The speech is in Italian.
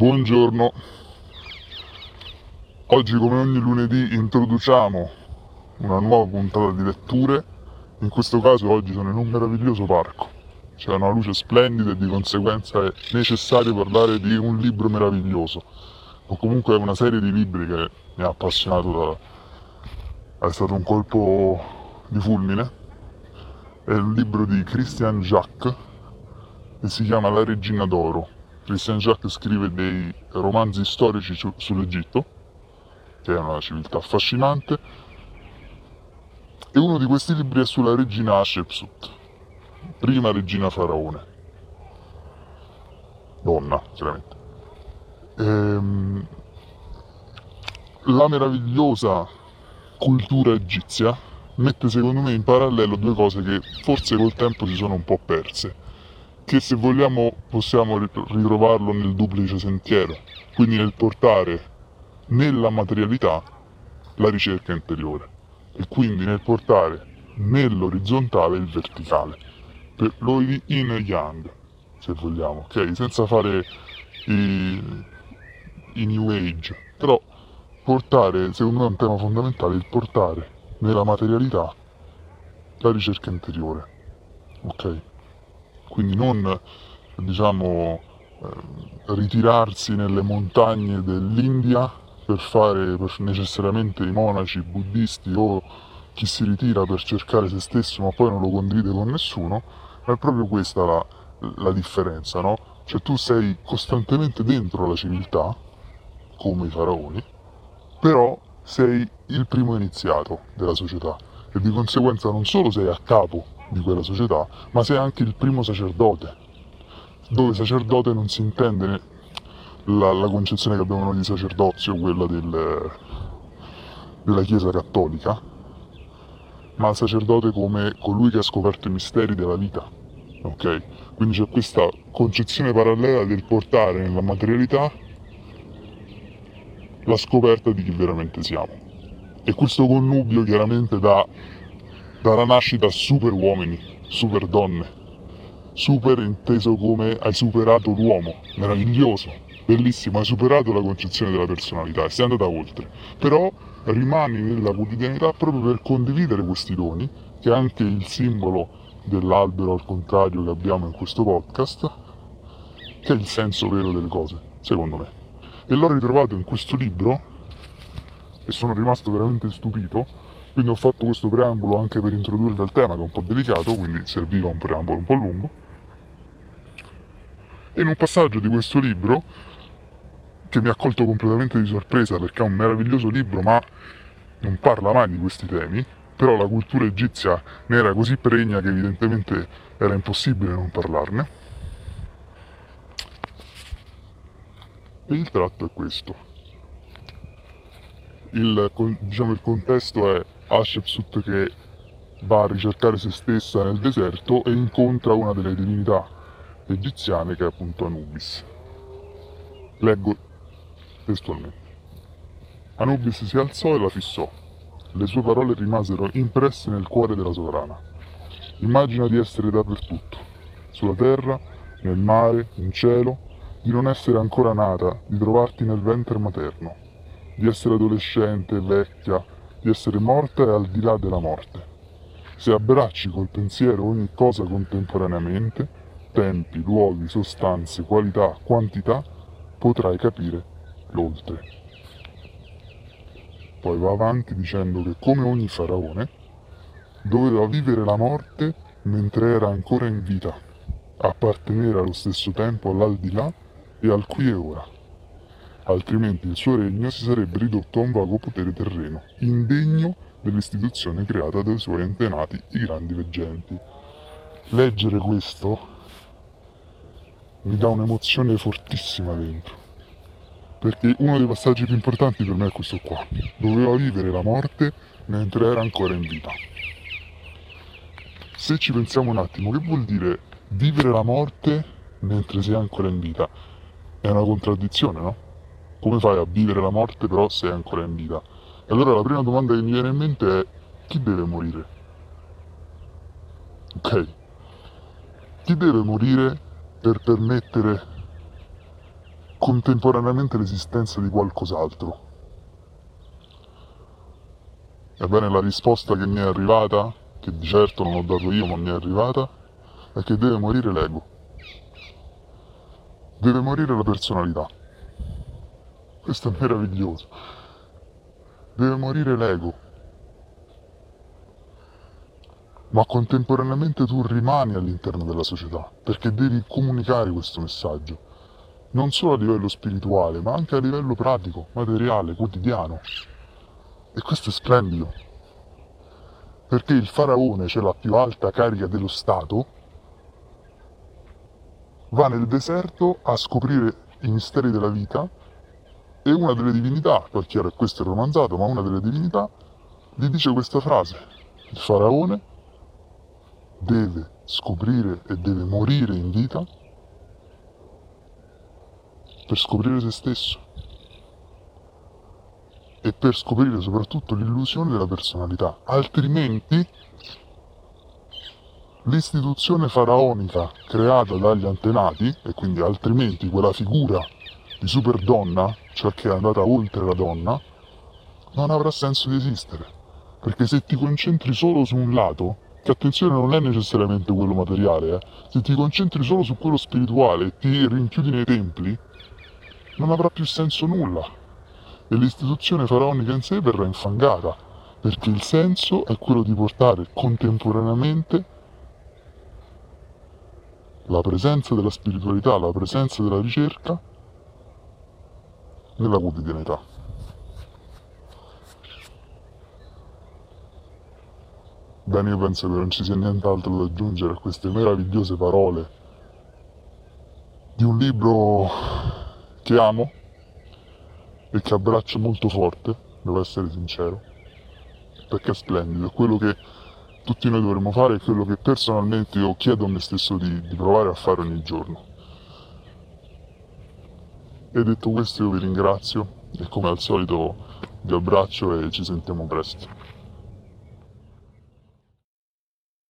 Buongiorno. Oggi come ogni lunedì introduciamo una nuova puntata di letture. In questo caso oggi sono in un meraviglioso parco. C'è una luce splendida e di conseguenza è necessario parlare di un libro meraviglioso. O comunque una serie di libri che mi ha appassionato da... È stato un colpo di fulmine. È il libro di Christian Jacques e si chiama La regina d'oro Christian Jacques scrive dei romanzi storici su, sull'Egitto, che è una civiltà affascinante, e uno di questi libri è sulla regina Hatshepsut, prima regina faraone, donna, chiaramente. Ehm, la meravigliosa cultura egizia mette secondo me in parallelo due cose che forse col tempo si sono un po' perse che se vogliamo possiamo ritrovarlo nel duplice sentiero, quindi nel portare nella materialità la ricerca interiore e quindi nel portare nell'orizzontale il verticale, per lo yin e yang, se vogliamo, ok? Senza fare i, i new age, però portare, secondo me è un tema fondamentale, il portare nella materialità la ricerca interiore, ok? Quindi non diciamo eh, ritirarsi nelle montagne dell'India per fare per necessariamente i monaci buddisti o chi si ritira per cercare se stesso ma poi non lo condivide con nessuno, è proprio questa la, la differenza, no? Cioè tu sei costantemente dentro la civiltà, come i faraoni, però sei il primo iniziato della società e di conseguenza non solo sei a capo di quella società, ma sei anche il primo sacerdote, dove sacerdote non si intende la, la concezione che abbiamo noi di sacerdozio, quella del, della Chiesa cattolica, ma il sacerdote come colui che ha scoperto i misteri della vita. Ok? Quindi c'è questa concezione parallela del portare nella materialità la scoperta di chi veramente siamo. E questo connubio chiaramente dà dalla nascita super uomini, super donne. Super inteso come hai superato l'uomo, meraviglioso, bellissimo, hai superato la concezione della personalità e sei andata oltre. Però rimani nella quotidianità proprio per condividere questi doni, che è anche il simbolo dell'albero al contrario che abbiamo in questo podcast, che è il senso vero delle cose, secondo me. E l'ho ritrovato in questo libro e sono rimasto veramente stupito quindi ho fatto questo preambolo anche per introdurre il tema che è un po' delicato, quindi serviva un preambolo un po' lungo. E in un passaggio di questo libro, che mi ha colto completamente di sorpresa perché è un meraviglioso libro ma non parla mai di questi temi, però la cultura egizia ne era così pregna che evidentemente era impossibile non parlarne. E il tratto è questo. Il, diciamo, il contesto è Hatshepsut che va a ricercare se stessa nel deserto e incontra una delle divinità egiziane che è appunto Anubis. Leggo testualmente. Anubis si alzò e la fissò. Le sue parole rimasero impresse nel cuore della sovrana. Immagina di essere dappertutto, sulla terra, nel mare, in cielo, di non essere ancora nata, di trovarti nel ventre materno, di essere adolescente, vecchia, di essere morta e al di là della morte. Se abbracci col pensiero ogni cosa contemporaneamente, tempi, luoghi, sostanze, qualità, quantità, potrai capire l'oltre. Poi va avanti dicendo che come ogni faraone, doveva vivere la morte mentre era ancora in vita, appartenere allo stesso tempo all'aldilà e al qui e ora altrimenti il suo regno si sarebbe ridotto a un vago potere terreno, indegno dell'istituzione creata dai suoi antenati, i grandi veggenti. Leggere questo mi dà un'emozione fortissima dentro, perché uno dei passaggi più importanti per me è questo qua. Doveva vivere la morte mentre era ancora in vita. Se ci pensiamo un attimo, che vuol dire vivere la morte mentre sei ancora in vita? È una contraddizione, no? Come fai a vivere la morte però sei ancora in vita? E allora la prima domanda che mi viene in mente è chi deve morire? Ok? Chi deve morire per permettere contemporaneamente l'esistenza di qualcos'altro. Ebbene la risposta che mi è arrivata, che di certo non ho dato io ma mi è arrivata, è che deve morire l'ego. Deve morire la personalità. Questo è meraviglioso. Deve morire l'ego. Ma contemporaneamente tu rimani all'interno della società, perché devi comunicare questo messaggio, non solo a livello spirituale, ma anche a livello pratico, materiale, quotidiano. E questo è splendido, perché il faraone, cioè la più alta carica dello Stato, va nel deserto a scoprire i misteri della vita e una delle divinità, poi chiaro questo è romanzato, ma una delle divinità gli dice questa frase, il faraone deve scoprire e deve morire in vita per scoprire se stesso e per scoprire soprattutto l'illusione della personalità, altrimenti l'istituzione faraonica creata dagli antenati, e quindi altrimenti quella figura di super donna, cioè che è andata oltre la donna, non avrà senso di esistere. Perché se ti concentri solo su un lato, che attenzione non è necessariamente quello materiale, eh, se ti concentri solo su quello spirituale e ti rinchiudi nei templi, non avrà più senso nulla e l'istituzione faraonica in sé verrà infangata, perché il senso è quello di portare contemporaneamente la presenza della spiritualità, la presenza della ricerca nella quotidianità. Bene, io penso che non ci sia nient'altro da aggiungere a queste meravigliose parole di un libro che amo, e che abbraccio molto forte, devo essere sincero, perché è splendido, quello che tutti noi dovremmo fare, è quello che personalmente io chiedo a me stesso di, di provare a fare ogni giorno. E detto questo io vi ringrazio e come al solito vi abbraccio e ci sentiamo presto.